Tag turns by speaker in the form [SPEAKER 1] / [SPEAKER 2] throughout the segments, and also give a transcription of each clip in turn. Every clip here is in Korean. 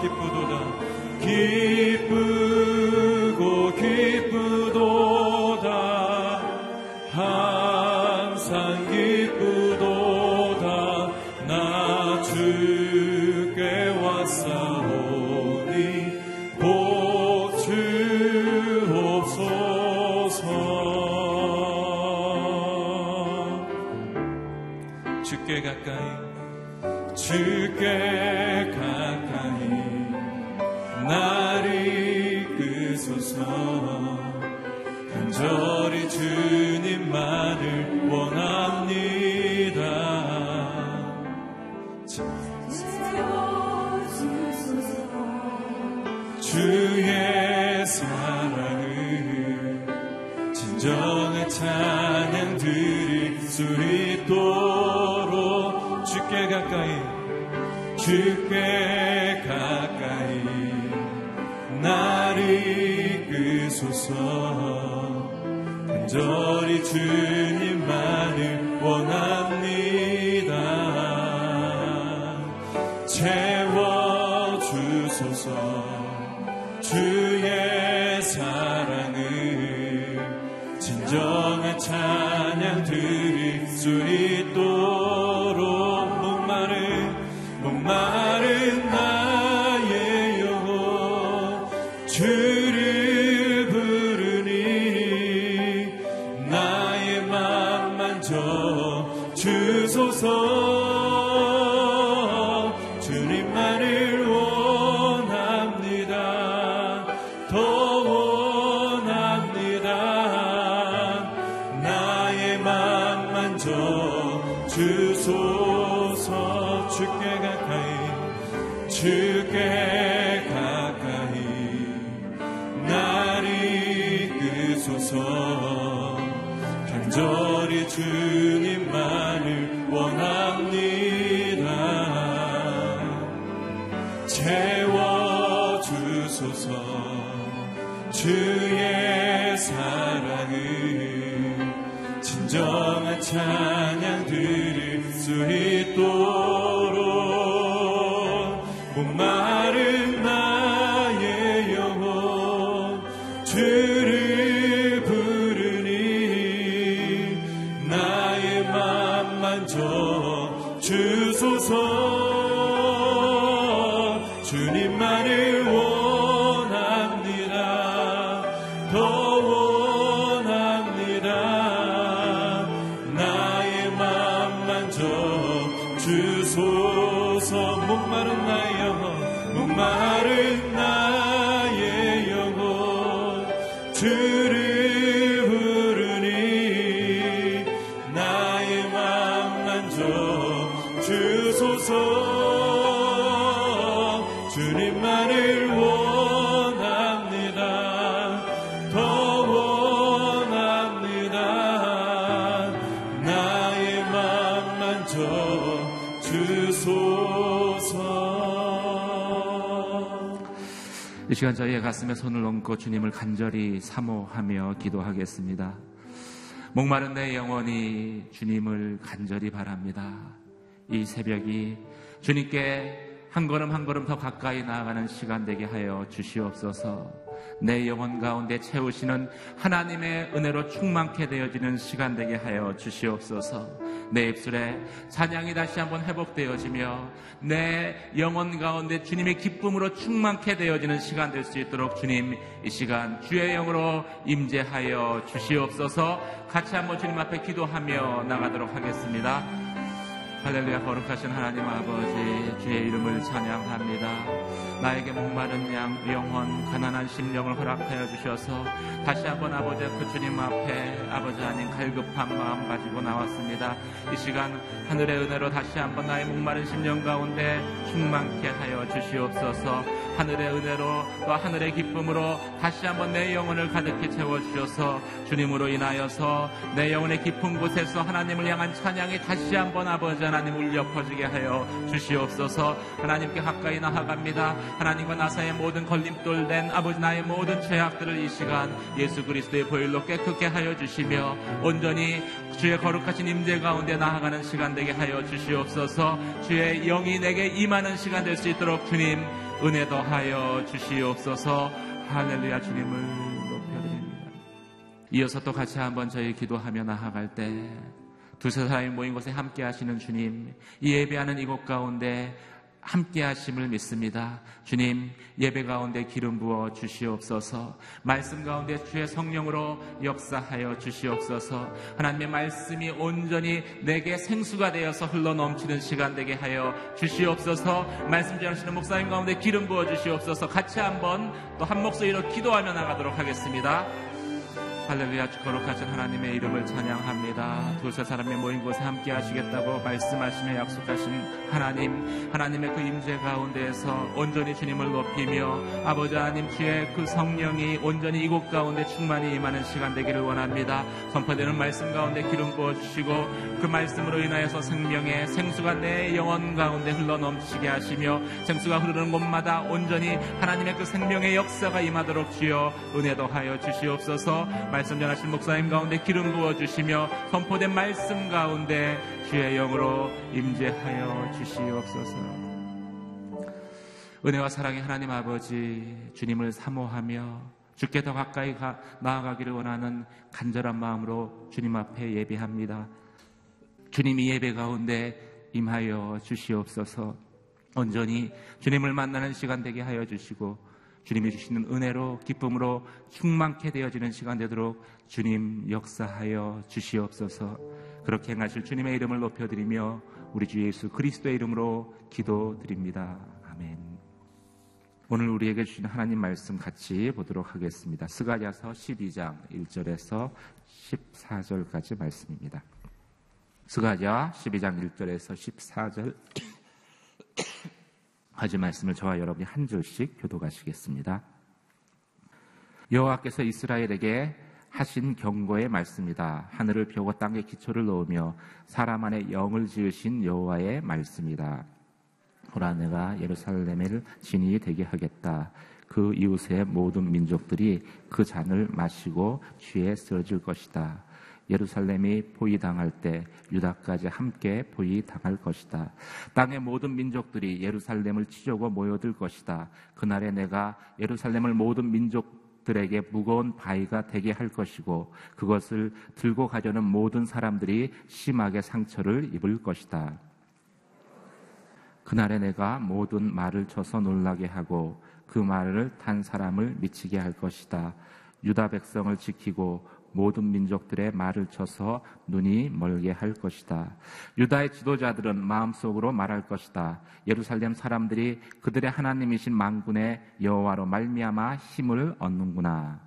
[SPEAKER 1] 기쁘도다. 기쁘 주소서. 주의 사랑을 진정한 찬양 드릴 수 있도록 주소서.
[SPEAKER 2] 시간 저희의 가슴에 손을 얹고 주님을 간절히 사모하며 기도하겠습니다. 목마른 내 영혼이 주님을 간절히 바랍니다. 이 새벽이 주님께 한 걸음 한 걸음 더 가까이 나아가는 시간 되게 하여 주시옵소서. 내 영혼 가운데 채우시는 하나님의 은혜로 충만케 되어지는 시간 되게 하여 주시옵소서. 내 입술에 찬양이 다시 한번 회복되어지며 내 영혼 가운데 주님의 기쁨으로 충만케 되어지는 시간 될 수 있도록 주님 이 시간 주의 영으로 임재하여 주시옵소서. 같이 한번 주님 앞에 기도하며 나가도록 하겠습니다. 할렐루야 거룩하신 하나님 아버지 주의 이름을 찬양합니다. 나에게 목마른 양 영혼 가난한 심령을 허락하여 주셔서 다시 한번 아버지 그 주님 앞에 아버지 아닌 갈급한 마음 가지고 나왔습니다. 이 시간 하늘의 은혜로 다시 한번 나의 목마른 심령 가운데 충만케 하여 주시옵소서. 하늘의 은혜로 또 하늘의 기쁨으로 다시 한번 내 영혼을 가득히 채워 주셔서 주님으로 인하여서 내 영혼의 깊은 곳에서 하나님을 향한 찬양이 다시 한번 아버지 하나님 울려 퍼지게 하여 주시옵소서. 하나님께 가까이 나아갑니다. 하나님과 나 사이의 모든 걸림돌 된 아버지 나의 모든 죄악들을 이 시간 예수 그리스도의 보혈로 깨끗게 하여 주시며 온전히 주의 거룩하신 임재 가운데 나아가는 시간 되게 하여 주시옵소서. 주의 영이 내게 임하는 시간 될 수 있도록 주님 은혜 더하여 주시옵소서. 할렐루야 주님을 높여드립니다. 이어서 또 같이 한번 저희 기도하며 나아갈 때 두세 사람이 모인 곳에 함께 하시는 주님, 이 예배하는 이곳 가운데 함께 하심을 믿습니다. 주님, 예배 가운데 기름 부어 주시옵소서. 말씀 가운데 주의 성령으로 역사하여 주시옵소서. 하나님의 말씀이 온전히 내게 생수가 되어서 흘러 넘치는 시간 되게 하여 주시옵소서. 말씀 전하시는 목사님 가운데 기름 부어 주시옵소서. 같이 한번 또 한 목소리로 기도하며 나가도록 하겠습니다. 할렐루야 거룩하신 하나님의 이름을 찬양합니다. 두세 사람이 모인 곳에 함께 하시겠다고 말씀하시며 약속하신 하나님 하나님의 그 임재 가운데에서 온전히 주님을 높이며 아버지 하나님 주의 그 성령이 온전히 이곳 가운데 충만히 임하는 시간 되기를 원합니다. 선포되는 말씀 가운데 기름 부어주시고 그 말씀으로 인하여서 생명의 생수가 내 영혼 가운데 흘러 넘치게 하시며 생수가 흐르는 곳마다 온전히 하나님의 그 생명의 역사가 임하도록 주여 은혜도 하여 주시옵소서 말씀 전하신 목사님 가운데 기름 부어 주시며 선포된 말씀 가운데 주의 영으로 임재하여 주시옵소서. 은혜와 사랑의 하나님 아버지 주님을 사모하며 주께 더 가까이 가, 나아가기를 원하는 간절한 마음으로 주님 앞에 예배합니다. 주님이 예배 가운데 임하여 주시옵소서. 온전히 주님을 만나는 시간 되게 하여 주시고 주님이 주시는 은혜로 기쁨으로 충만케 되어지는 시간 되도록 주님 역사하여 주시옵소서. 그렇게 행하실 주님의 이름을 높여드리며 우리 주 예수 그리스도의 이름으로 기도드립니다. 아멘. 오늘 우리에게 주신 하나님 말씀 같이 보도록 하겠습니다. 스가랴서 12장 1절에서 14절까지 말씀입니다. 스가랴 12장 1절에서 14절 하지 말씀을 저와 여러분이 한 절씩 교도가시겠습니다. 여호와께서 이스라엘에게 하신 경고의 말씀이다. 하늘을 펴고 땅에 기초를 놓으며 사람 안에 영을 지으신 여호와의 말씀이다. 보라 내가 예루살렘을 진이 되게 하겠다. 그 이웃의 모든 민족들이 그 잔을 마시고 취해 쓰러질 것이다. 예루살렘이 포위당할 때 유다까지 함께 포위당할 것이다. 땅의 모든 민족들이 예루살렘을 치려고 모여들 것이다. 그날에 내가 예루살렘을 모든 민족 들에게 무거운 바위가 되게 할 것이고 그것을 들고 가려는 모든 사람들이 심하게 상처를 입을 것이다. 그날에 내가 모든 말을 쳐서 놀라게 하고 그 말을 탄 사람을 미치게 할 것이다. 유다 백성을 지키고 모든 민족들의 말을 쳐서 눈이 멀게 할 것이다. 유다의 지도자들은 마음속으로 말할 것이다. 예루살렘 사람들이 그들의 하나님이신 망군의 여호와로 말미암아 힘을 얻는구나.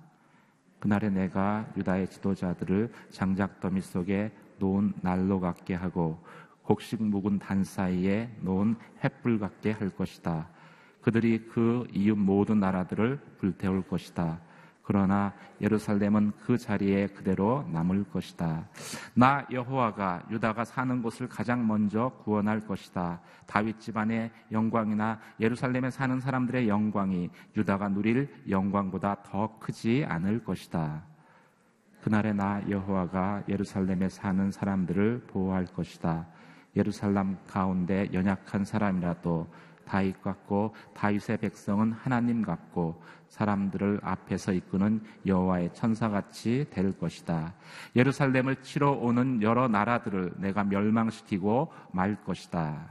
[SPEAKER 2] 그날에 내가 유다의 지도자들을 장작 더미 속에 놓은 난로 같게 하고 곡식 묵은 단 사이에 놓은 횃불 같게 할 것이다. 그들이 그 이웃 모든 나라들을 불태울 것이다. 그러나 예루살렘은 그 자리에 그대로 남을 것이다. 나 여호와가 유다가 사는 곳을 가장 먼저 구원할 것이다. 다윗 집안의 영광이나 예루살렘에 사는 사람들의 영광이 유다가 누릴 영광보다 더 크지 않을 것이다. 그날에 나 여호와가 예루살렘에 사는 사람들을 보호할 것이다. 예루살렘 가운데 연약한 사람이라도 다윗 같고 다윗의 백성은 하나님 같고 사람들을 앞에서 이끄는 여호와의 천사같이 될 것이다. 예루살렘을 치러 오는 여러 나라들을 내가 멸망시키고 말 것이다.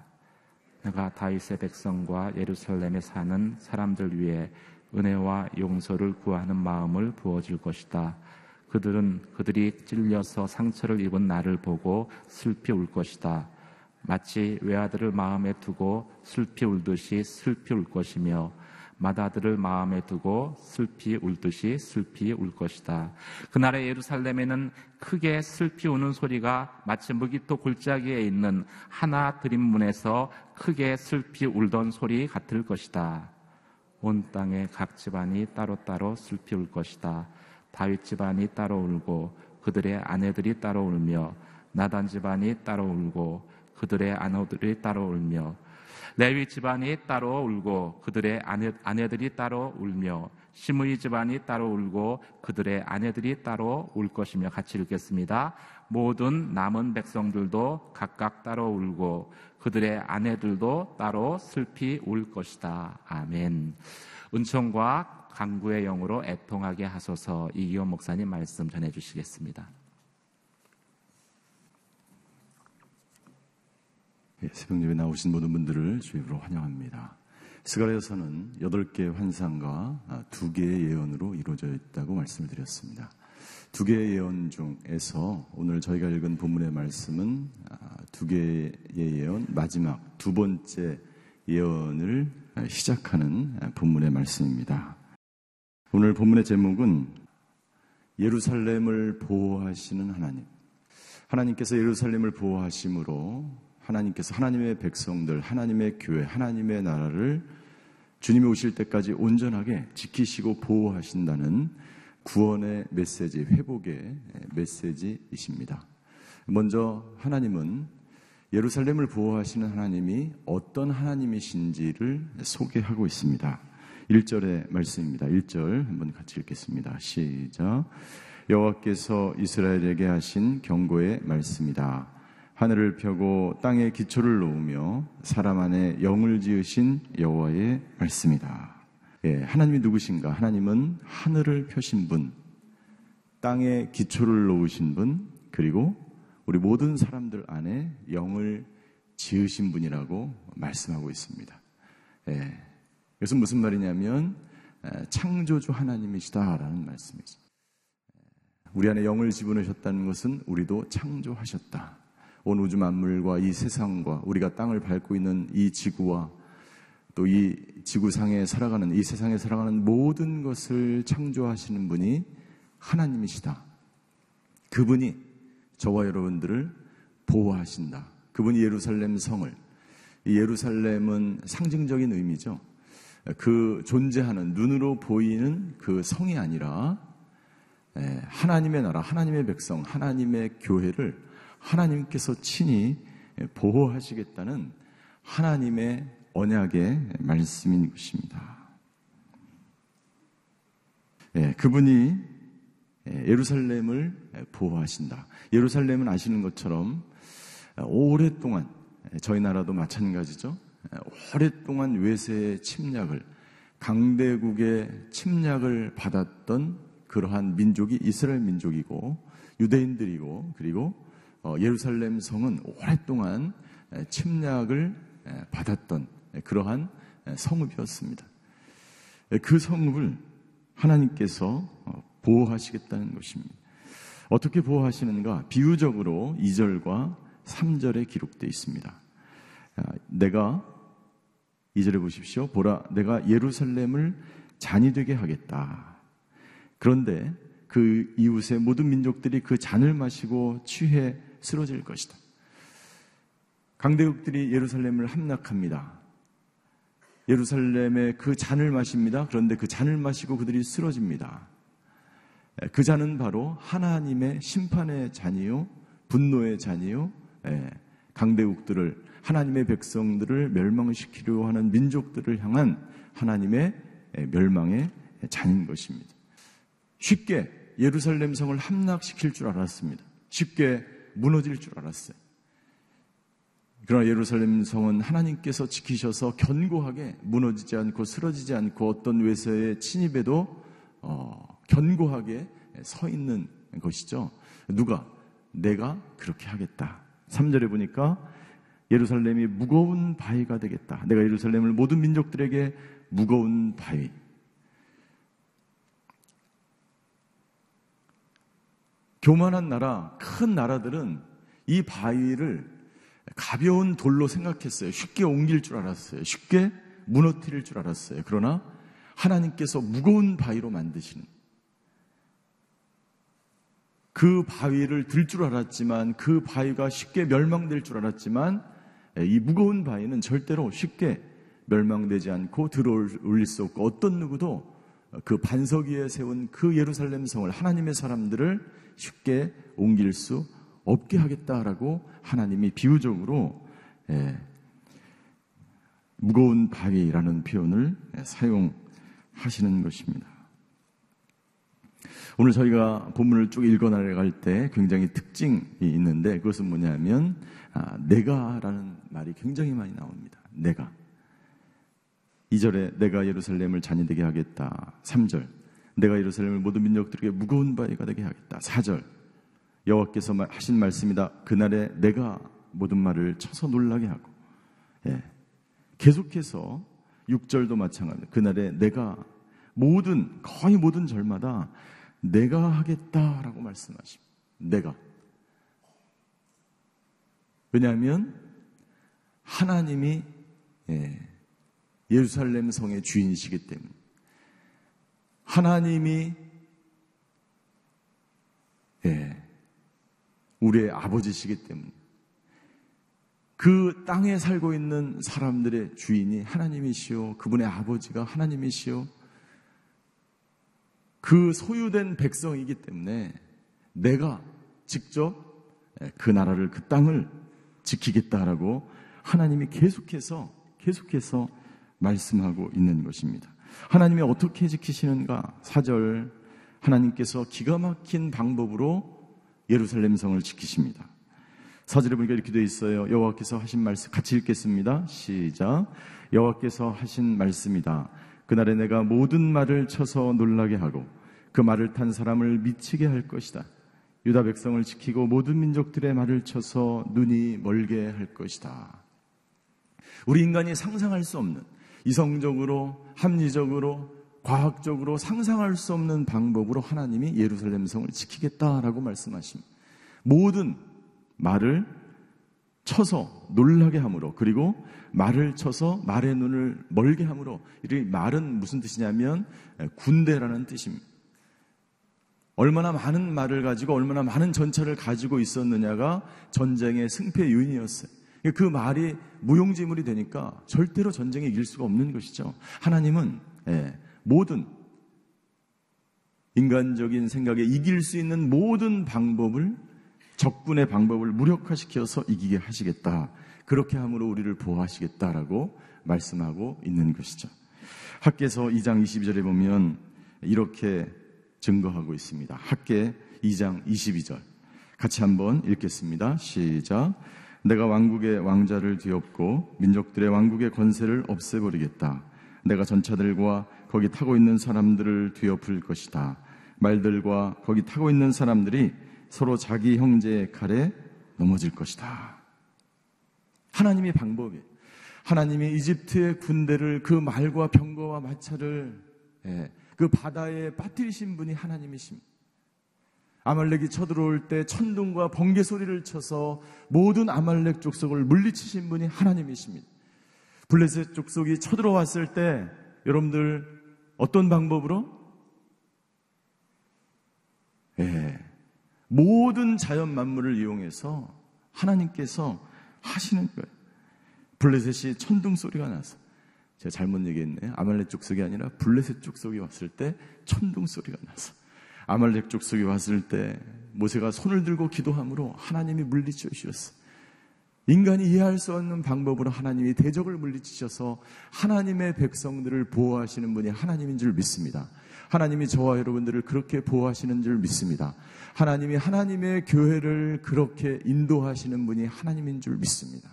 [SPEAKER 2] 내가 다윗의 백성과 예루살렘에 사는 사람들 위해 은혜와 용서를 구하는 마음을 부어줄 것이다. 그들은 그들이 찔려서 상처를 입은 나를 보고 슬피 울 것이다. 마치 외아들을 마음에 두고 슬피 울듯이 슬피 울 것이며 맏아들을 마음에 두고 슬피 울듯이 슬피 울 것이다. 그날의 예루살렘에는 크게 슬피 우는 소리가 마치 무기토 골짜기에 있는 하나 드림문에서 크게 슬피 울던 소리 같을 것이다. 온 땅의 각 집안이 따로따로 슬피 울 것이다. 다윗 집안이 따로 울고 그들의 아내들이 따로 울며 나단 집안이 따로 울고 그들의 아내들이 따로 울며 레위 집안이 따로 울고 그들의 아내, 아내들이 따로 울며 시므이 집안이 따로 울고 그들의 아내들이 따로 울 것이며 같이 읽겠습니다. 모든 남은 백성들도 각각 따로 울고 그들의 아내들도 따로 슬피 울 것이다. 아멘. 은총과 강구의 영으로 애통하게 하소서 이기원 목사님 말씀 전해 주시겠습니다.
[SPEAKER 3] 새벽 예배 나오신 모든 분들을 주입으로 환영합니다. 스가랴서는 8개의 환상과 2개의 아, 예언으로 이루어져 있다고 말씀을 드렸습니다. 두 개의 예언 중에서 오늘 저희가 읽은 본문의 말씀은 아, 두 개의 예언 마지막 두 번째 예언을 시작하는 본문의 말씀입니다. 오늘 본문의 제목은 예루살렘을 보호하시는 하나님. 하나님께서 예루살렘을 보호하심으로 하나님께서 하나님의 백성들, 하나님의 교회, 하나님의 나라를 주님이 오실 때까지 온전하게 지키시고 보호하신다는 구원의 메시지, 회복의 메시지이십니다. 먼저 하나님은 예루살렘을 보호하시는 하나님이 어떤 하나님이신지를 소개하고 있습니다. 1절의 말씀입니다. 1절 한번 같이 읽겠습니다. 시작. 여호와께서 이스라엘에게 하신 경고의 말씀이다. 하늘을 펴고 땅에 기초를 놓으며 사람 안에 영을 지으신 여호와의 말씀이다. 예, 하나님이 누구신가? 하나님은 하늘을 펴신 분, 땅에 기초를 놓으신 분, 그리고 우리 모든 사람들 안에 영을 지으신 분이라고 말씀하고 있습니다. 예, 이것은 무슨 말이냐면 창조주 하나님이시다라는 말씀이죠. 우리 안에 영을 집어넣으셨다는 것은 우리도 창조하셨다. 온 우주 만물과 이 세상과 우리가 땅을 밟고 있는 이 지구와 또 이 지구상에 살아가는 이 세상에 살아가는 모든 것을 창조하시는 분이 하나님이시다. 그분이 저와 여러분들을 보호하신다. 그분이 예루살렘 성을 이 예루살렘은 상징적인 의미죠. 그 존재하는 눈으로 보이는 그 성이 아니라 하나님의 나라, 하나님의 백성, 하나님의 교회를 하나님께서 친히 보호하시겠다는 하나님의 언약의 말씀인 것입니다. 예, 그분이 예루살렘을 보호하신다. 예루살렘은 아시는 것처럼 오랫동안 저희 나라도 마찬가지죠. 오랫동안 외세의 침략을 강대국의 침략을 받았던 그러한 민족이 이스라엘 민족이고 유대인들이고 그리고 어, 예루살렘 성은 오랫동안 침략을 받았던 그러한 성읍이었습니다. 그 성읍을 하나님께서 어, 보호하시겠다는 것입니다. 어떻게 보호하시는가? 비유적으로 2절과 3절에 기록되어 있습니다. 아, 내가 2절에 보십시오. 보라, 내가 예루살렘을 잔이 되게 하겠다. 그런데 그 이웃의 모든 민족들이 그 잔을 마시고 취해 쓰러질 것이다. 강대국들이 예루살렘을 함락합니다. 예루살렘의 그 잔을 마십니다. 그런데 그 잔을 마시고 그들이 쓰러집니다. 그 잔은 바로 하나님의 심판의 잔이요, 분노의 잔이요, 예, 강대국들을 하나님의 백성들을 멸망시키려 하는 민족들을 향한 하나님의 예, 멸망의 잔인 것입니다. 쉽게 예루살렘 성을 함락시킬 줄 알았습니다. 쉽게 무너질 줄 알았어요. 그러나 예루살렘 성은 하나님께서 지키셔서 견고하게 무너지지 않고 쓰러지지 않고 어떤 외세의 침입에도 어, 견고하게 서 있는 것이죠. 누가? 내가 그렇게 하겠다. 3절에 보니까 예루살렘이 무거운 바위가 되겠다. 내가 예루살렘을 모든 민족들에게 무거운 바위. 교만한 나라, 큰 나라들은 이 바위를 가벼운 돌로 생각했어요. 쉽게 옮길 줄 알았어요. 쉽게 무너뜨릴 줄 알았어요. 그러나 하나님께서 무거운 바위로 만드시는 그 바위를 들 줄 알았지만 그 바위가 쉽게 멸망될 줄 알았지만 이 무거운 바위는 절대로 쉽게 멸망되지 않고 들어올릴 수 없고 어떤 누구도 그 반석 위에 세운 그 예루살렘 성을 하나님의 사람들을 쉽게 옮길 수 없게 하겠다라고 하나님이 비유적으로 예, 무거운 바위라는 표현을 사용하시는 것입니다. 오늘 저희가 본문을 쭉 읽어 나갈 때 굉장히 특징이 있는데 그것은 뭐냐면 아, 내가라는 말이 굉장히 많이 나옵니다. 내가. 2절에 내가 예루살렘을 잔이되게 하겠다. 3절. 내가 예루살렘을 모든 민족들에게 무거운 바위가 되게 하겠다. 4절. 여호와께서 하신 말씀이다. 그날에 내가 모든 말을 쳐서 놀라게 하고. 예. 계속해서 6절도 마찬가지입니다. 그날에 내가 모든 거의 모든 절마다 내가 하겠다라고 말씀하십니다. 내가. 왜냐하면 하나님이 예, 예루살렘 성의 주인이시기 때문에 하나님이 예, 우리의 아버지시기 때문에 그 땅에 살고 있는 사람들의 주인이 하나님이시오. 그분의 아버지가 하나님이시오. 그 소유된 백성이기 때문에 내가 직접 그 나라를 그 땅을 지키겠다라고 하나님이 계속해서 계속해서 말씀하고 있는 것입니다. 하나님이 어떻게 지키시는가? 사절 하나님께서 기가 막힌 방법으로 예루살렘 성을 지키십니다. 사절에 보니까 이렇게 되어 있어요. 여호와께서 하신 말씀 같이 읽겠습니다. 시작. 여호와께서 하신 말씀이다. 그날에 내가 모든 말을 쳐서 놀라게 하고 그 말을 탄 사람을 미치게 할 것이다. 유다 백성을 지키고 모든 민족들의 말을 쳐서 눈이 멀게 할 것이다. 우리 인간이 상상할 수 없는 이성적으로 합리적으로 과학적으로 상상할 수 없는 방법으로 하나님이 예루살렘 성을 지키겠다라고 말씀하십니다. 모든 말을 쳐서 놀라게 함으로 그리고 말을 쳐서 말의 눈을 멀게 함으로 이 말은 무슨 뜻이냐면 군대라는 뜻입니다. 얼마나 많은 말을 가지고 얼마나 많은 전차를 가지고 있었느냐가 전쟁의 승패 요인이었어요. 그 말이 무용지물이 되니까 절대로 전쟁에 이길 수가 없는 것이죠. 하나님은 예, 모든 인간적인 생각에 이길 수 있는 모든 방법을 적군의 방법을 무력화시켜서 이기게 하시겠다. 그렇게 함으로 우리를 보호하시겠다라고 말씀하고 있는 것이죠. 학계서 2장 22절에 보면 이렇게 증거하고 있습니다. 학계 2장 22절. 같이 한번 읽겠습니다. 시작. 내가 왕국의 왕자를 뒤엎고 민족들의 왕국의 권세를 없애버리겠다. 내가 전차들과 거기 타고 있는 사람들을 뒤엎을 것이다. 말들과 거기 타고 있는 사람들이 서로 자기 형제의 칼에 넘어질 것이다. 하나님의 방법이 하나님이 이집트의 군대를 그 말과 병거와 마차를 예, 그 바다에 빠뜨리신 분이 하나님이십니다. 아말렉이 쳐들어올 때 천둥과 번개 소리를 쳐서 모든 아말렉 족속을 물리치신 분이 하나님이십니다. 블레셋 족속이 쳐들어왔을 때 여러분들 어떤 방법으로? 예. 모든 자연 만물을 이용해서 하나님께서 하시는 거예요. 블레셋이 천둥 소리가 나서 제가 잘못 얘기했네요. 아말렉 족속이 아니라 블레셋 족속이 왔을 때 천둥 소리가 나서 아말렉 족속이 왔을 때 모세가 손을 들고 기도함으로 하나님이 물리쳐 주셨어. 인간이 이해할 수 없는 방법으로 하나님이 대적을 물리치셔서 하나님의 백성들을 보호하시는 분이 하나님인 줄 믿습니다. 하나님이 저와 여러분들을 그렇게 보호하시는 줄 믿습니다. 하나님이 하나님의 교회를 그렇게 인도하시는 분이 하나님인 줄 믿습니다.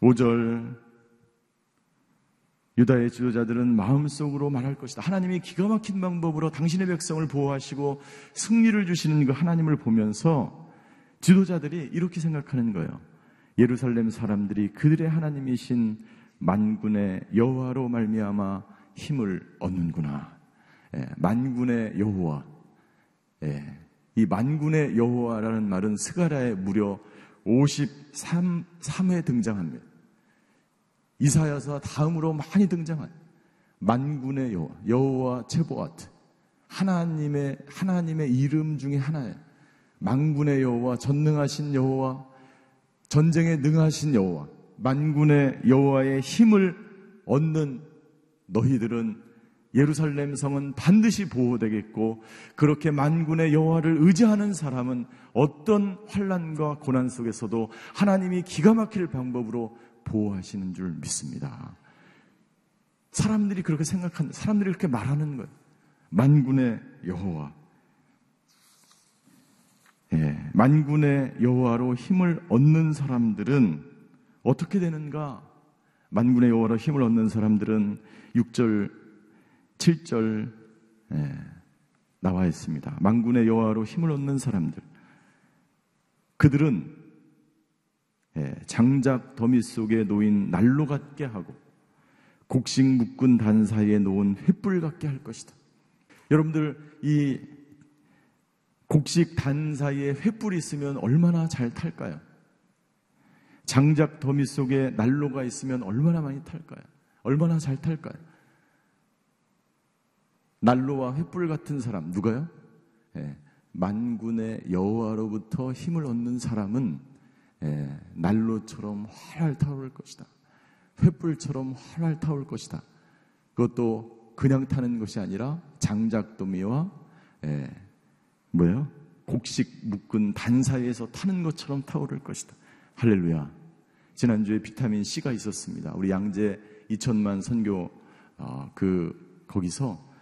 [SPEAKER 3] 5절 유다의 지도자들은 마음속으로 말할 것이다. 하나님이 기가 막힌 방법으로 당신의 백성을 보호하시고 승리를 주시는 그 하나님을 보면서 지도자들이 이렇게 생각하는 거예요. 예루살렘 사람들이 그들의 하나님이신 만군의 여호와로 말미암아 힘을 얻는구나. 예, 만군의 여호와. 예, 이 만군의 여호와라는 말은 스가라에 무려 53, 3회 등장합니다. 이사야서 다음으로 많이 등장한 만군의 여호와, 여호와 체보아트. 하나님의 하나님의 이름 중에 하나예요. 만군의 여호와, 전능하신 여호와, 전쟁에 능하신 여호와, 만군의 여호와의 힘을 얻는 너희들은 예루살렘 성은 반드시 보호되겠고 그렇게 만군의 여호와를 의지하는 사람은 어떤 환란과 고난 속에서도 하나님이 기가 막힐 방법으로 보호하시는 줄 믿습니다. 사람들이 그렇게 생각하는, 사람들이 그렇게 말하는 거예요. 만군의 여호와. 예, 만군의 여호와로 힘을 얻는 사람들은 어떻게 되는가? 만군의 여호와로 힘을 얻는 사람들은 6절, 7절 예, 나와 있습니다. 만군의 여호와로 힘을 얻는 사람들. 그들은 예, 장작 더미 속에 놓인 난로 같게 하고 곡식 묶은 단 사이에 놓은 횃불 같게 할 것이다. 여러분들 이 곡식 단 사이에 횃불이 있으면 얼마나 잘 탈까요? 장작 더미 속에 난로가 있으면 얼마나 많이 탈까요? 얼마나 잘 탈까요? 난로와 횃불 같은 사람 누가요? 예, 만군의 여호와로부터 힘을 얻는 사람은 예, 난로처럼 활활 타오를 것이다. 횃불처럼 활활 타올 것이다. 그것도 그냥 타는 것이 아니라 장작도미와 예, 뭐예요? 곡식 묶은 단 사이에서 타는 것처럼 타오를 것이다. 할렐루야. 지난주에 비타민 C가 있었습니다. 우리 양재 2천만 선교 어, 그 거기서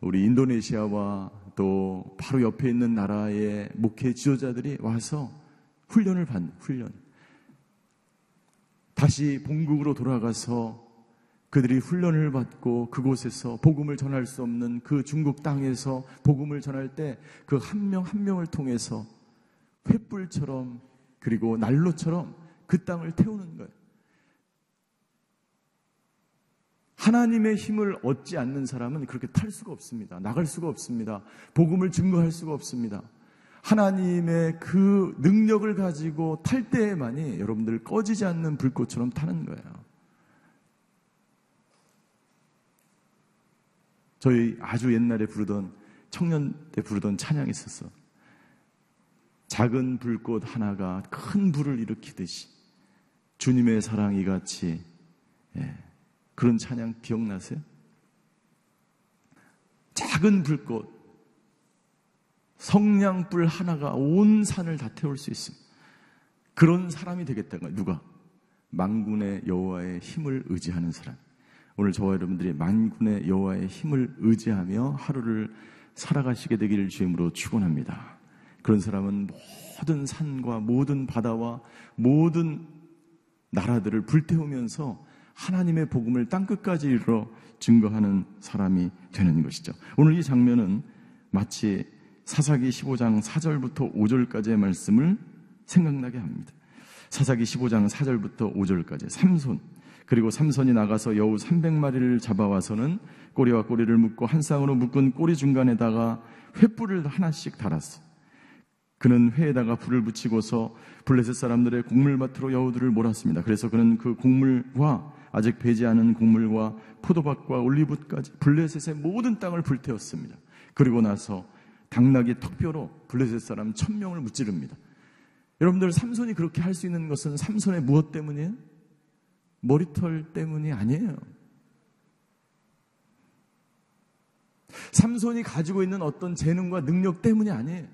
[SPEAKER 3] 우리 인도네시아와 또 바로 옆에 있는 나라의 목회 지도자들이 와서 훈련을 받는 훈련. 다시 본국으로 돌아가서 그들이 훈련을 받고 그곳에서 복음을 전할 수 없는 그 중국 땅에서 복음을 전할 때 그 한명한 명을 통해서 횃불처럼 그리고 난로처럼 그 땅을 태우는 거예요. 하나님의 힘을 얻지 않는 사람은 그렇게 탈 수가 없습니다. 나갈 수가 없습니다. 복음을 증거할 수가 없습니다. 하나님의 그 능력을 가지고 탈 때에만이 여러분들 꺼지지 않는 불꽃처럼 타는 거예요. 저희 아주 옛날에 부르던 청년 때 부르던 찬양이 있었어. 작은 불꽃 하나가 큰 불을 일으키듯이 주님의 사랑 이 같이 예, 그런 찬양 기억나세요? 작은 불꽃 성냥불 하나가 온 산을 다 태울 수 있습니다. 그런 사람이 되겠다는 거예요. 누가? 만군의 여호와의 힘을 의지하는 사람. 오늘 저와 여러분들이 만군의 여호와의 힘을 의지하며 하루를 살아가시게 되기를 주임으로 축원합니다. 그런 사람은 모든 산과 모든 바다와 모든 나라들을 불태우면서 하나님의 복음을 땅 끝까지 이르러 증거하는 사람이 되는 것이죠. 오늘 이 장면은 마치 사사기 15장 4절부터 5절까지의 말씀을 생각나게 합니다. 사사기 15장 4절부터 5절까지 삼손 그리고 삼손이 나가서 여우 300마리를 잡아와서는 꼬리와 꼬리를 묶고 한 쌍으로 묶은 꼬리 중간에다가 횃불을 하나씩 달았어. 그는 회에다가 불을 붙이고서 블레셋 사람들의 곡물밭으로 여우들을 몰았습니다. 그래서 그는 그 곡물과 아직 배지 않은 곡물과 포도밭과 올리브까지 블레셋의 모든 땅을 불태웠습니다. 그리고 나서 당나귀 턱뼈로 블레셋 사람 천명을 무찌릅니다. 여러분들 삼손이 그렇게 할 수 있는 것은 삼손의 무엇 때문이에요? 머리털 때문이 아니에요. 삼손이 가지고 있는 어떤 재능과 능력 때문이 아니에요.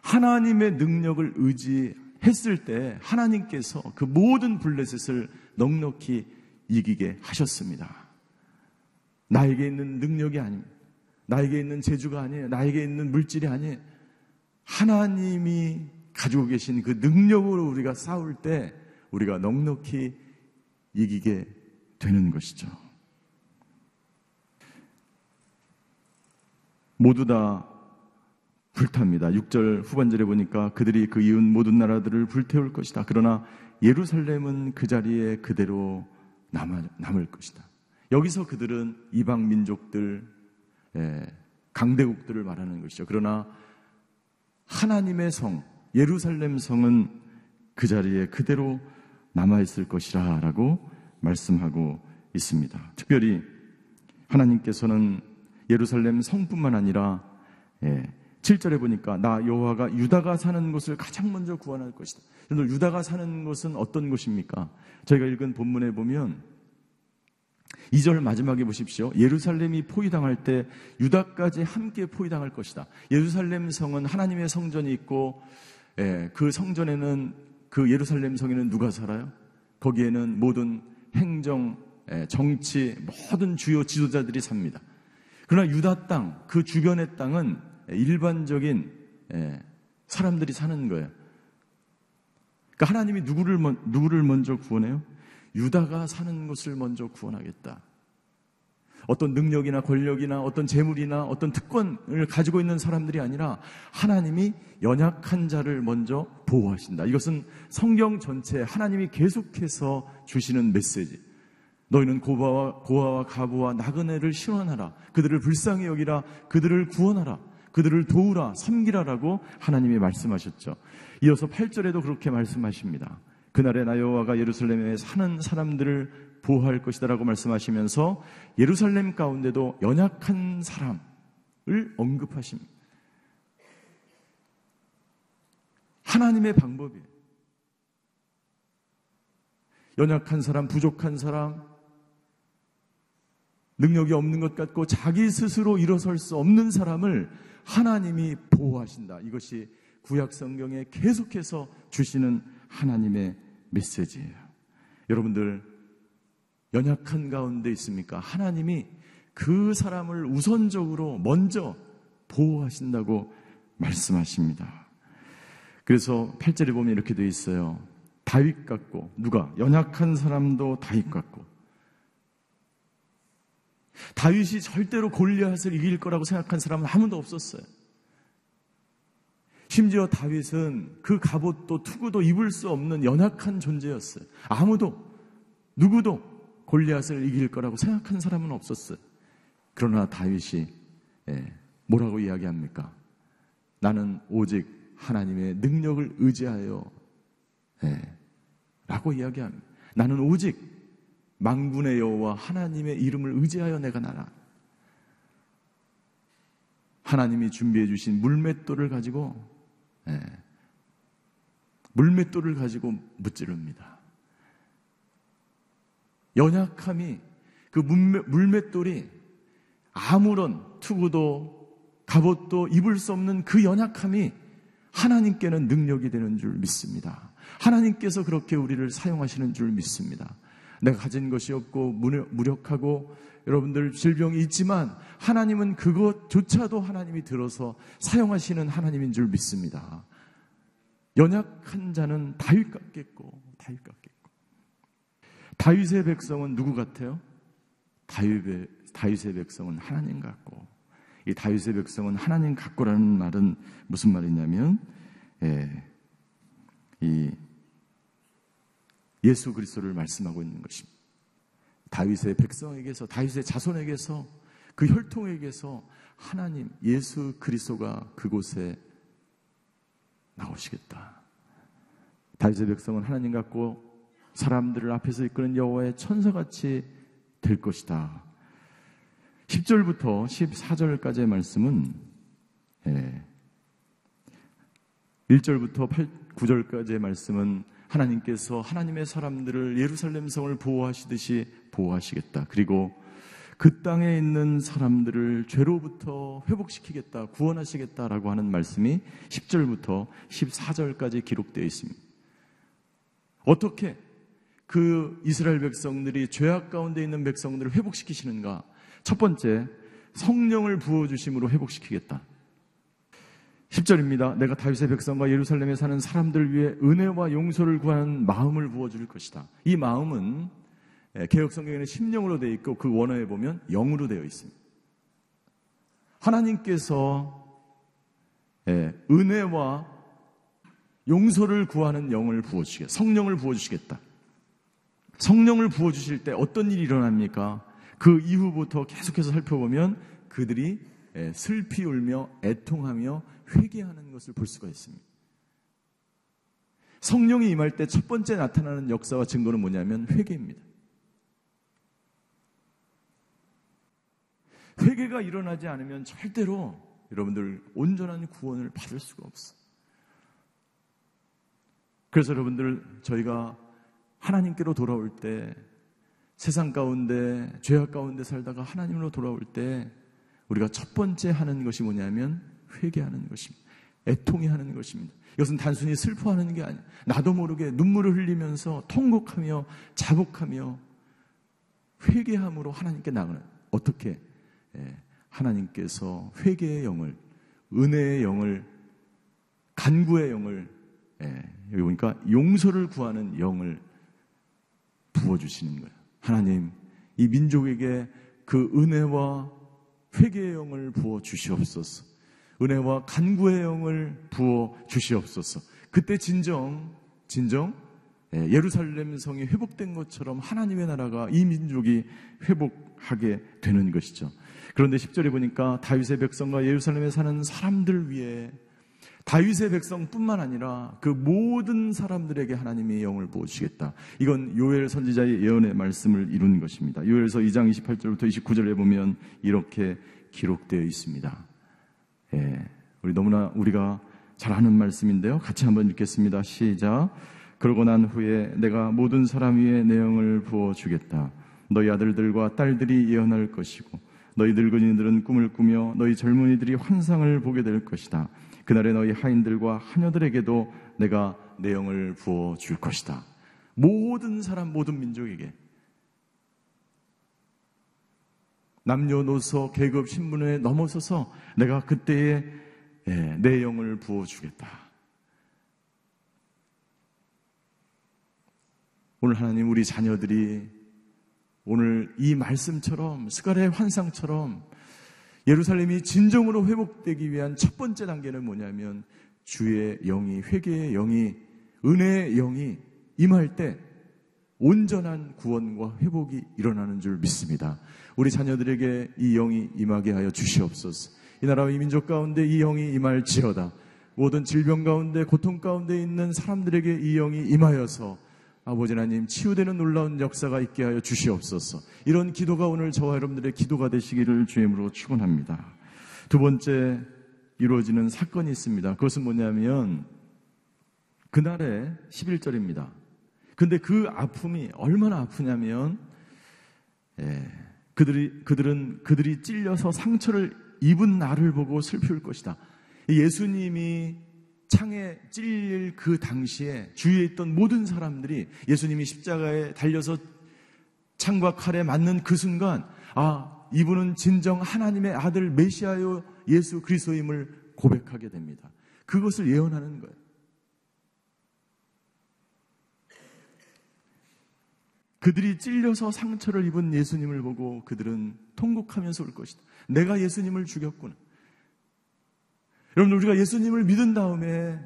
[SPEAKER 3] 하나님의 능력을 의지했을 때 하나님께서 그 모든 블레셋을 넉넉히 이기게 하셨습니다. 나에게 있는 능력이 아닙니다. 나에게 있는 재주가 아니에요. 나에게 있는 물질이 아니에요. 하나님이 가지고 계신 그 능력으로 우리가 싸울 때 우리가 넉넉히 이기게 되는 것이죠. 모두 다 불탑니다. 6절 후반절에 보니까 그들이 그 이웃 모든 나라들을 불태울 것이다. 그러나 예루살렘은 그 자리에 그대로 남아, 남을 것이다. 여기서 그들은 이방 민족들, 예, 강대국들을 말하는 것이죠. 그러나 하나님의 성, 예루살렘 성은 그 자리에 그대로 남아있을 것이라 라고 말씀하고 있습니다. 특별히 하나님께서는 예루살렘 성뿐만 아니라 예, 7절에 보니까 나 여호와가 유다가 사는 곳을 가장 먼저 구원할 것이다. 여러분 유다가 사는 곳은 어떤 곳입니까? 저희가 읽은 본문에 보면 2절 마지막에 보십시오. 예루살렘이 포위당할 때 유다까지 함께 포위당할 것이다. 예루살렘 성은 하나님의 성전이 있고 예, 그 성전에는 그 예루살렘 성에는 누가 살아요? 거기에는 모든 행정, 예, 정치, 모든 주요 지도자들이 삽니다. 그러나 유다 땅, 그 주변의 땅은 일반적인 예, 사람들이 사는 거예요. 그러니까 하나님이 누구를, 누구를 먼저 구원해요? 유다가 사는 곳을 먼저 구원하겠다. 어떤 능력이나 권력이나 어떤 재물이나 어떤 특권을 가지고 있는 사람들이 아니라 하나님이 연약한 자를 먼저 보호하신다. 이것은 성경 전체에 하나님이 계속해서 주시는 메시지. 너희는 고바와, 고아와 가부와 나그네를 신원하라. 그들을 불쌍히 여기라. 그들을 구원하라. 그들을 도우라, 섬기라라고 하나님이 말씀하셨죠. 이어서 8절에도 그렇게 말씀하십니다. 그날에 나 여호와가 예루살렘에 사는 사람들을 보호할 것이다라고 말씀하시면서 예루살렘 가운데도 연약한 사람을 언급하십니다. 하나님의 방법이에요. 연약한 사람, 부족한 사람, 능력이 없는 것 같고 자기 스스로 일어설 수 없는 사람을 하나님이 보호하신다. 이것이 구약 성경에 계속해서 주시는 하나님의 메시지예요. 여러분들 연약한 가운데 있습니까? 하나님이 그 사람을 우선적으로 먼저 보호하신다고 말씀하십니다. 그래서 8절에 보면 이렇게 되어 있어요. 다윗 같고 누가 연약한 사람도 다윗 같고 다윗이 절대로 골리앗을 이길 거라고 생각한 사람은 아무도 없었어요. 심지어 다윗은 그 갑옷도 투구도 입을 수 없는 연약한 존재였어요. 아무도 누구도 골리앗을 이길 거라고 생각한 사람은 없었어요. 그러나 다윗이 예, 뭐라고 이야기합니까? 나는 오직 하나님의 능력을 의지하여 예, 라고 이야기합니다. 나는 오직 망군의 여호와 하나님의 이름을 의지하여 내가 나라. 하나님이 준비해 주신 물맷돌을 가지고 예, 물맷돌을 가지고 무찌릅니다. 연약함이 그 물맷돌이 아무런 투구도 갑옷도 입을 수 없는 그 연약함이 하나님께는 능력이 되는 줄 믿습니다. 하나님께서 그렇게 우리를 사용하시는 줄 믿습니다. 내가 가진 것이 없고 무력하고 여러분들 질병이 있지만 하나님은 그것조차도 하나님이 들어서 사용하시는 하나님인 줄 믿습니다. 연약한 자는 다윗 같겠고 다윗 같겠고 다윗의 백성은 누구 같아요? 다윗의, 다윗의 백성은 하나님 같고 이 다윗의 백성은 하나님 같고라는 말은 무슨 말이냐면 예, 이 예수 그리스도를 말씀하고 있는 것입니다. 다윗의 백성에게서 다윗의 자손에게서 그 혈통에게서 하나님 예수 그리스도가 그곳에 나오시겠다. 다윗의 백성은 하나님 같고 사람들을 앞에서 이끄는 여호와의 천사같이 될 것이다. 10절부터 14절까지의 말씀은 예, 1절부터 8, 9절까지의 말씀은 하나님께서 하나님의 사람들을 예루살렘 성을 보호하시듯이 보호하시겠다. 그리고 그 땅에 있는 사람들을 죄로부터 회복시키겠다, 구원하시겠다라고 하는 말씀이 10절부터 14절까지 기록되어 있습니다. 어떻게 그 이스라엘 백성들이 죄악 가운데 있는 백성들을 회복시키시는가? 첫 번째, 성령을 부어주심으로 회복시키겠다. 10절입니다. 내가 다윗의 백성과 예루살렘에 사는 사람들 위해 은혜와 용서를 구하는 마음을 부어줄 것이다. 이 마음은 예, 개혁 성경에는 심령으로 되어 있고 그 원어에 보면 영으로 되어 있습니다. 하나님께서 예, 은혜와 용서를 구하는 영을 부어주시겠다. 성령을 부어주시겠다. 성령을 부어주실 때 어떤 일이 일어납니까? 그 이후부터 계속해서 살펴보면 그들이 예, 슬피 울며 애통하며 회개하는 것을 볼 수가 있습니다. 성령이 임할 때 첫 번째 나타나는 역사와 증거는 뭐냐면 회개입니다. 회개가 일어나지 않으면 절대로 여러분들 온전한 구원을 받을 수가 없어. 그래서 여러분들 저희가 하나님께로 돌아올 때 세상 가운데 죄악 가운데 살다가 하나님으로 돌아올 때 우리가 첫 번째 하는 것이 뭐냐면 회개하는 것입니다. 애통해 하는 것입니다. 이것은 단순히 슬퍼하는 게 아니야. 나도 모르게 눈물을 흘리면서 통곡하며 자복하며 회개함으로 하나님께 나가는 어떻게 예, 하나님께서 회개의 영을 은혜의 영을 간구의 영을 예, 여기 보니까 용서를 구하는 영을 부어주시는 거예요. 하나님 이 민족에게 그 은혜와 회개의 영을 부어 주시옵소서. 은혜와 간구의 영을 부어 주시옵소서. 그때 진정 진정 예, 예루살렘 성이 회복된 것처럼 하나님의 나라가 이 민족이 회복하게 되는 것이죠. 그런데 10절에 보니까 다윗의 백성과 예루살렘에 사는 사람들 위해 다윗의 백성뿐만 아니라 그 모든 사람들에게 하나님의 영을 부어주시겠다. 이건 요엘 선지자의 예언의 말씀을 이룬 것입니다. 요엘서 2장 28절부터 29절에 보면 이렇게 기록되어 있습니다. 예, 우리 너무나 우리가 잘 아는 말씀인데요. 같이 한번 읽겠습니다. 시작. 그러고 난 후에 내가 모든 사람 위에 내 영을 부어주겠다. 너희 아들들과 딸들이 예언할 것이고 너희 늙은이들은 꿈을 꾸며 너희 젊은이들이 환상을 보게 될 것이다. 그날에 너희 하인들과 하녀들에게도 내가 내용을 부어 줄 것이다. 모든 사람, 모든 민족에게 남녀노소, 계급, 신분에 넘어서서 내가 그때에 예, 내용을 부어 주겠다. 오늘 하나님 우리 자녀들이 오늘 이 말씀처럼 스가랴의 환상처럼 예루살렘이 진정으로 회복되기 위한 첫 번째 단계는 뭐냐면 주의 영이 회개의 영이 은혜의 영이 임할 때 온전한 구원과 회복이 일어나는 줄 믿습니다. 우리 자녀들에게 이 영이 임하게 하여 주시옵소서. 이 나라와 이 민족 가운데 이 영이 임할지어다. 모든 질병 가운데 고통 가운데 있는 사람들에게 이 영이 임하여서 아버지 하나님 치유되는 놀라운 역사가 있게 하여 주시옵소서. 이런 기도가 오늘 저와 여러분들의 기도가 되시기를 주임으로 축원합니다. 두 번째 이루어지는 사건이 있습니다. 그것은 뭐냐면 그날의 11절입니다. 근데 그 아픔이 얼마나 아프냐면 예, 그들이 그들은 그들이 찔려서 상처를 입은 나를 보고 슬플 것이다. 예수님이 창에 찔릴 그 당시에 주위에 있던 모든 사람들이 예수님이 십자가에 달려서 창과 칼에 맞는 그 순간 아 이분은 진정 하나님의 아들 메시아요 예수 그리스도임을 고백하게 됩니다. 그것을 예언하는 거예요. 그들이 찔려서 상처를 입은 예수님을 보고 그들은 통곡하면서 올 것이다. 내가 예수님을 죽였구나. 여러분, 우리가 예수님을 믿은 다음에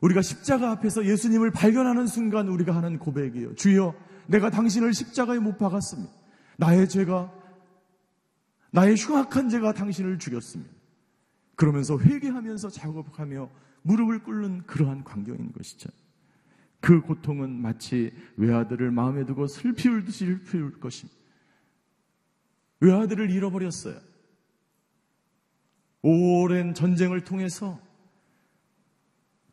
[SPEAKER 3] 우리가 십자가 앞에서 예수님을 발견하는 순간 우리가 하는 고백이에요. 주여, 내가 당신을 십자가에 못 박았습니다. 나의 죄가, 나의 흉악한 죄가 당신을 죽였습니다. 그러면서 회개하면서 작업하며 무릎을 꿇는 그러한 광경인 것이죠. 그 고통은 마치 외아들을 마음에 두고 슬피 울듯이 슬피 울 것입니다. 외아들을 잃어버렸어요. 오랜 전쟁을 통해서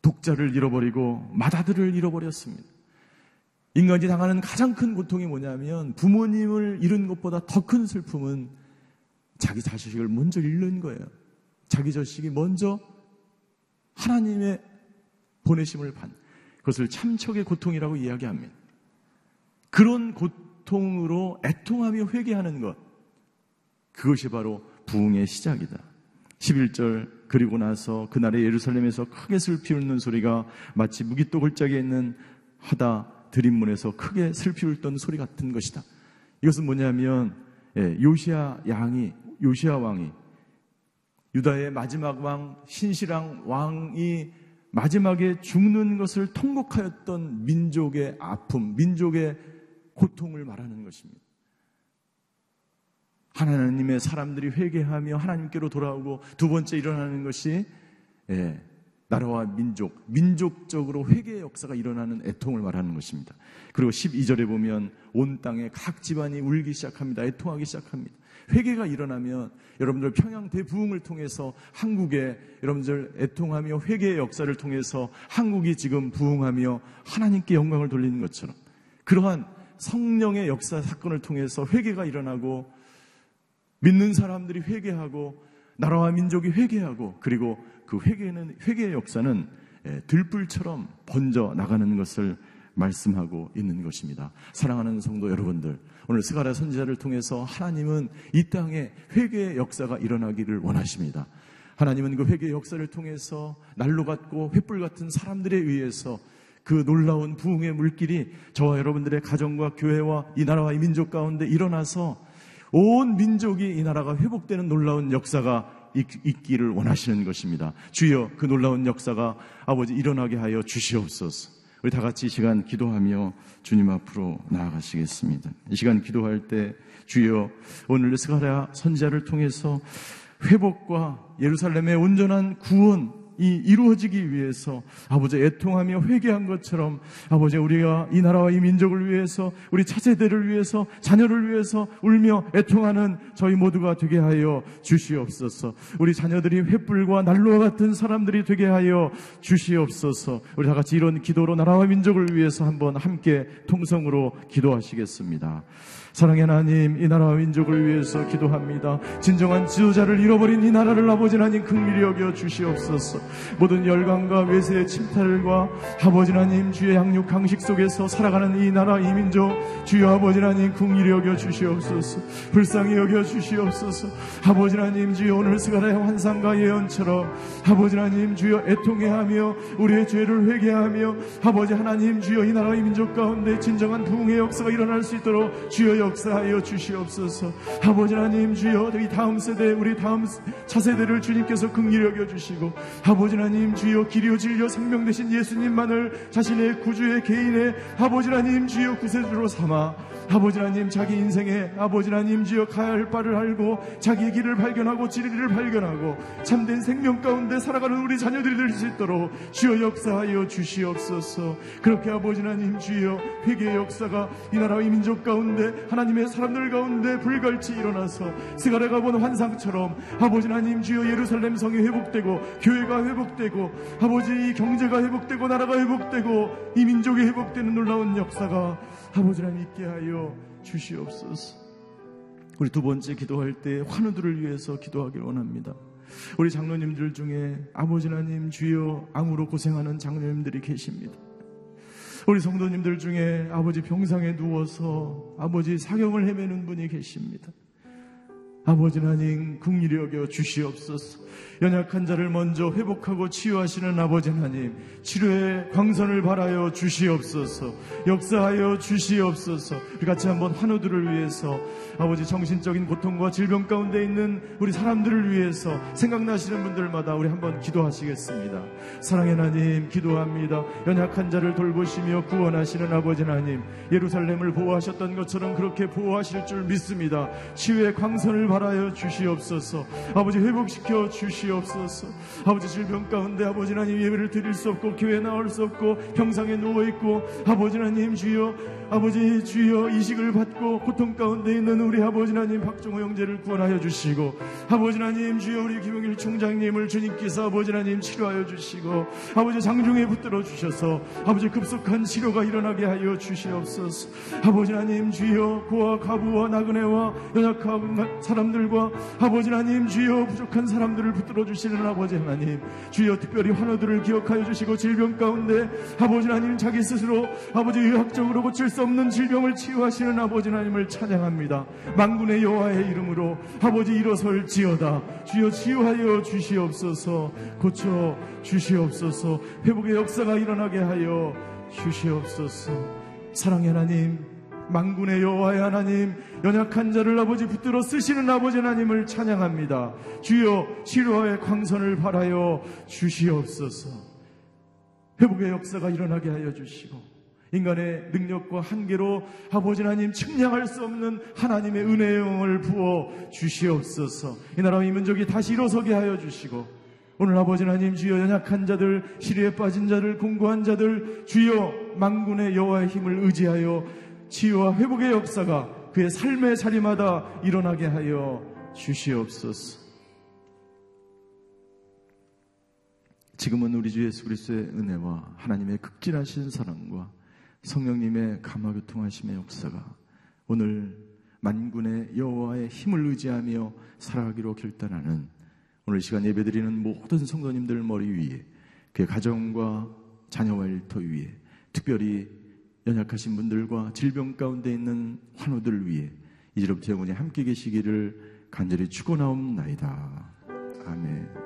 [SPEAKER 3] 독자를 잃어버리고 맏아들을 잃어버렸습니다. 인간이 당하는 가장 큰 고통이 뭐냐면 부모님을 잃은 것보다 더 큰 슬픔은 자기 자식을 먼저 잃는 거예요. 자기 자식이 먼저 하나님의 보내심을 받 그것을 참척의 고통이라고 이야기합니다. 그런 고통으로 애통하며 회개하는 것 그것이 바로 부흥의 시작이다. 11절 그리고 나서 그날의 예루살렘에서 크게 슬피 울는 소리가 마치 무기또 골짜기에 있는 하다 드림문에서 크게 슬피 울던 소리 같은 것이다. 이것은 뭐냐면 예, 요시아 양이 요시아 왕이 유다의 마지막 왕 신시랑 왕이 마지막에 죽는 것을 통곡하였던 민족의 아픔, 민족의 고통을 말하는 것입니다. 하나님의 사람들이 회개하며 하나님께로 돌아오고 두 번째 일어나는 것이 예, 나라와 민족, 민족적으로 회개의 역사가 일어나는 애통을 말하는 것입니다. 그리고 12절에 보면 온 땅에 각 집안이 울기 시작합니다. 애통하기 시작합니다. 회개가 일어나면 여러분들 평양 대부흥을 통해서 한국에 여러분들 애통하며 회개의 역사를 통해서 한국이 지금 부흥하며 하나님께 영광을 돌리는 것처럼 그러한 성령의 역사 사건을 통해서 회개가 일어나고 믿는 사람들이 회개하고 나라와 민족이 회개하고 그리고 그 회개는 회개의 역사는 예, 들불처럼 번져 나가는 것을 말씀하고 있는 것입니다. 사랑하는 성도 여러분들, 오늘 스가랴 선지자를 통해서 하나님은 이 땅에 회개의 역사가 일어나기를 원하십니다. 하나님은 그 회개의 역사를 통해서 날로 같고 횃불 같은 사람들에 의해서 그 놀라운 부흥의 물길이 저와 여러분들의 가정과 교회와 이 나라와 이 민족 가운데 일어나서 온 민족이 이 나라가 회복되는 놀라운 역사가 있기를 원하시는 것입니다. 주여 그 놀라운 역사가 아버지 일어나게 하여 주시옵소서. 우리 다 같이 이 시간 기도하며 주님 앞으로 나아가시겠습니다. 이 시간 기도할 때 주여 오늘 스가랴 선지자를 통해서 회복과 예루살렘의 온전한 구원 이 이루어지기 위해서 아버지 애통하며 회개한 것처럼 아버지 우리가 이 나라와 이 민족을 위해서 우리 차세대를 위해서 자녀를 위해서 울며 애통하는 저희 모두가 되게 하여 주시옵소서. 우리 자녀들이 횃불과 난로와 같은 사람들이 되게 하여 주시옵소서. 우리 다 같이 이런 기도로 나라와 민족을 위해서 한번 함께 통성으로 기도하시겠습니다. 사랑의 하나님, 이 나라와 민족을 위해서 기도합니다. 진정한 지도자를 잃어버린 이 나라를 아버지 하나님 극밀히 여겨 주시옵소서. 모든 열강과 외세의 침탈과 아버지 하나님 주의 양육 강식 속에서 살아가는 이 나라 이 민족 주여 아버지 하나님 극밀히 여겨 주시옵소서. 불쌍히 여겨 주시옵소서. 아버지 하나님 주여 오늘 스가라의 환상과 예언처럼 아버지 하나님 주여 애통해하며 우리의 죄를 회개하며 아버지 하나님 주여 이 나라 이 민족 가운데 진정한 부흥의 역사가 일어날 수 있도록 주여 역사하여 주시옵소서. 아버지 하나님 주여 이 다음 세대 우리 다음 차세대를 주님께서 긍휼히 여겨 주시고 아버지 하나님 주여 길이요 진리요 생명 되신 예수님만을 자신의 구주의 개인의 아버지 하나님 주여 구세주로 삼아 아버지 하나님 자기 인생에 아버지 하나님 주여 가야 할 바를 알고 자기의 길을 발견하고 진리를 발견하고 참된 생명 가운데 살아가는 우리 자녀들이 될 수 있도록 주여 역사하여 주시옵소서. 그렇게 아버지 하나님 주여 회개의 역사가 이 나라 이 민족 가운데 하나님의 사람들 가운데 불같이 일어나서 스가랴가 본 환상처럼 아버지 하나님 주여 예루살렘 성이 회복되고 교회가 회복되고 아버지 경제가 회복되고 나라가 회복되고 이 민족이 회복되는 놀라운 역사가 아버지 하나님 있게 하여 주시옵소서. 우리 두 번째 기도할 때 환우들을 위해서 기도하길 원합니다. 우리 장로님들 중에 아버지 하나님 주여 암으로 고생하는 장로님들이 계십니다. 우리 성도님들 중에 아버지 병상에 누워서 아버지 사경을 헤매는 분이 계십니다. 아버지 하나님 국리를 여겨 주시옵소서. 연약한 자를 먼저 회복하고 치유하시는 아버지 하나님 치료의 광선을 발하여 주시옵소서. 역사하여 주시옵소서. 우리 같이 한번 환우들을 위해서 아버지 정신적인 고통과 질병 가운데 있는 우리 사람들을 위해서 생각나시는 분들마다 우리 한번 기도하시겠습니다. 사랑의 하나님 기도합니다. 연약한 자를 돌보시며 구원하시는 아버지 하나님 예루살렘을 보호하셨던 것처럼 그렇게 보호하실 줄 믿습니다. 치유의 광선을 발하여 주시옵소서 아버지 회복시켜 주시옵소서 주시옵소서. 아버지 질병 가운데 아버지 하나님 예배를 드릴 수 없고 교회 나올 수 없고 병상에 누워 있고 아버지 하나님 주여 아버지 주여 이식을 받고 고통 가운데 있는 우리 아버지 하나님 박종호 형제를 구원하여 주시고 아버지 하나님 주여 우리 김용일 총장님을 주님께서 아버지 하나님 치료하여 주시고 아버지 장중에 붙들어 주셔서 아버지 급속한 치료가 일어나게 하여 주시옵소서. 아버지 하나님 주여 고아 가부와 나그네와 연약한 사람들과 아버지 하나님 주여 부족한 사람들을 붙들어 주시는 아버지 하나님 주여 특별히 환우들을 기억하여 주시고 질병 가운데 아버지 하나님 자기 스스로 아버지 의학적으로 고칠 수 없는 질병을 치유하시는 아버지 하나님을 찬양합니다. 만군의 여호와의 이름으로 아버지 일어설지어다. 주여 치유하여 주시옵소서. 고쳐 주시옵소서. 회복의 역사가 일어나게 하여 주시옵소서. 사랑의 하나님, 만군의 여호와의 하나님, 연약한 자를 아버지 붙들어 쓰시는 아버지 하나님을 찬양합니다. 주여 치료의 광선을 바라여 주시옵소서. 회복의 역사가 일어나게 하여 주시고 인간의 능력과 한계로 아버지 하나님 측량할 수 없는 하나님의 은혜의 영을 부어 주시옵소서. 이 나라 이 민족이 다시 일어서게 하여 주시고 오늘 아버지 하나님 주여 연약한 자들 시리에 빠진 자들 공고한 자들 주여 망군의 여호와의 힘을 의지하여 치유와 회복의 역사가 그의 삶의 자리마다 일어나게 하여 주시옵소서. 지금은 우리 주 예수 그리스도의 은혜와 하나님의 극진하신 사랑과 성령님의 감화교통하심의 역사가 오늘 만군의 여호와의 힘을 의지하며 살아가기로 결단하는 오늘 시간 예배드리는 모든 성도님들 머리 위에 그의 가정과 자녀와 일터 위에 특별히 연약하신 분들과 질병 가운데 있는 환우들 위해 이제부터 영원히 함께 계시기를 간절히 축원하옵나이다. 아멘.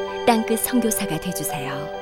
[SPEAKER 4] 땅끝 성교사가 되주세요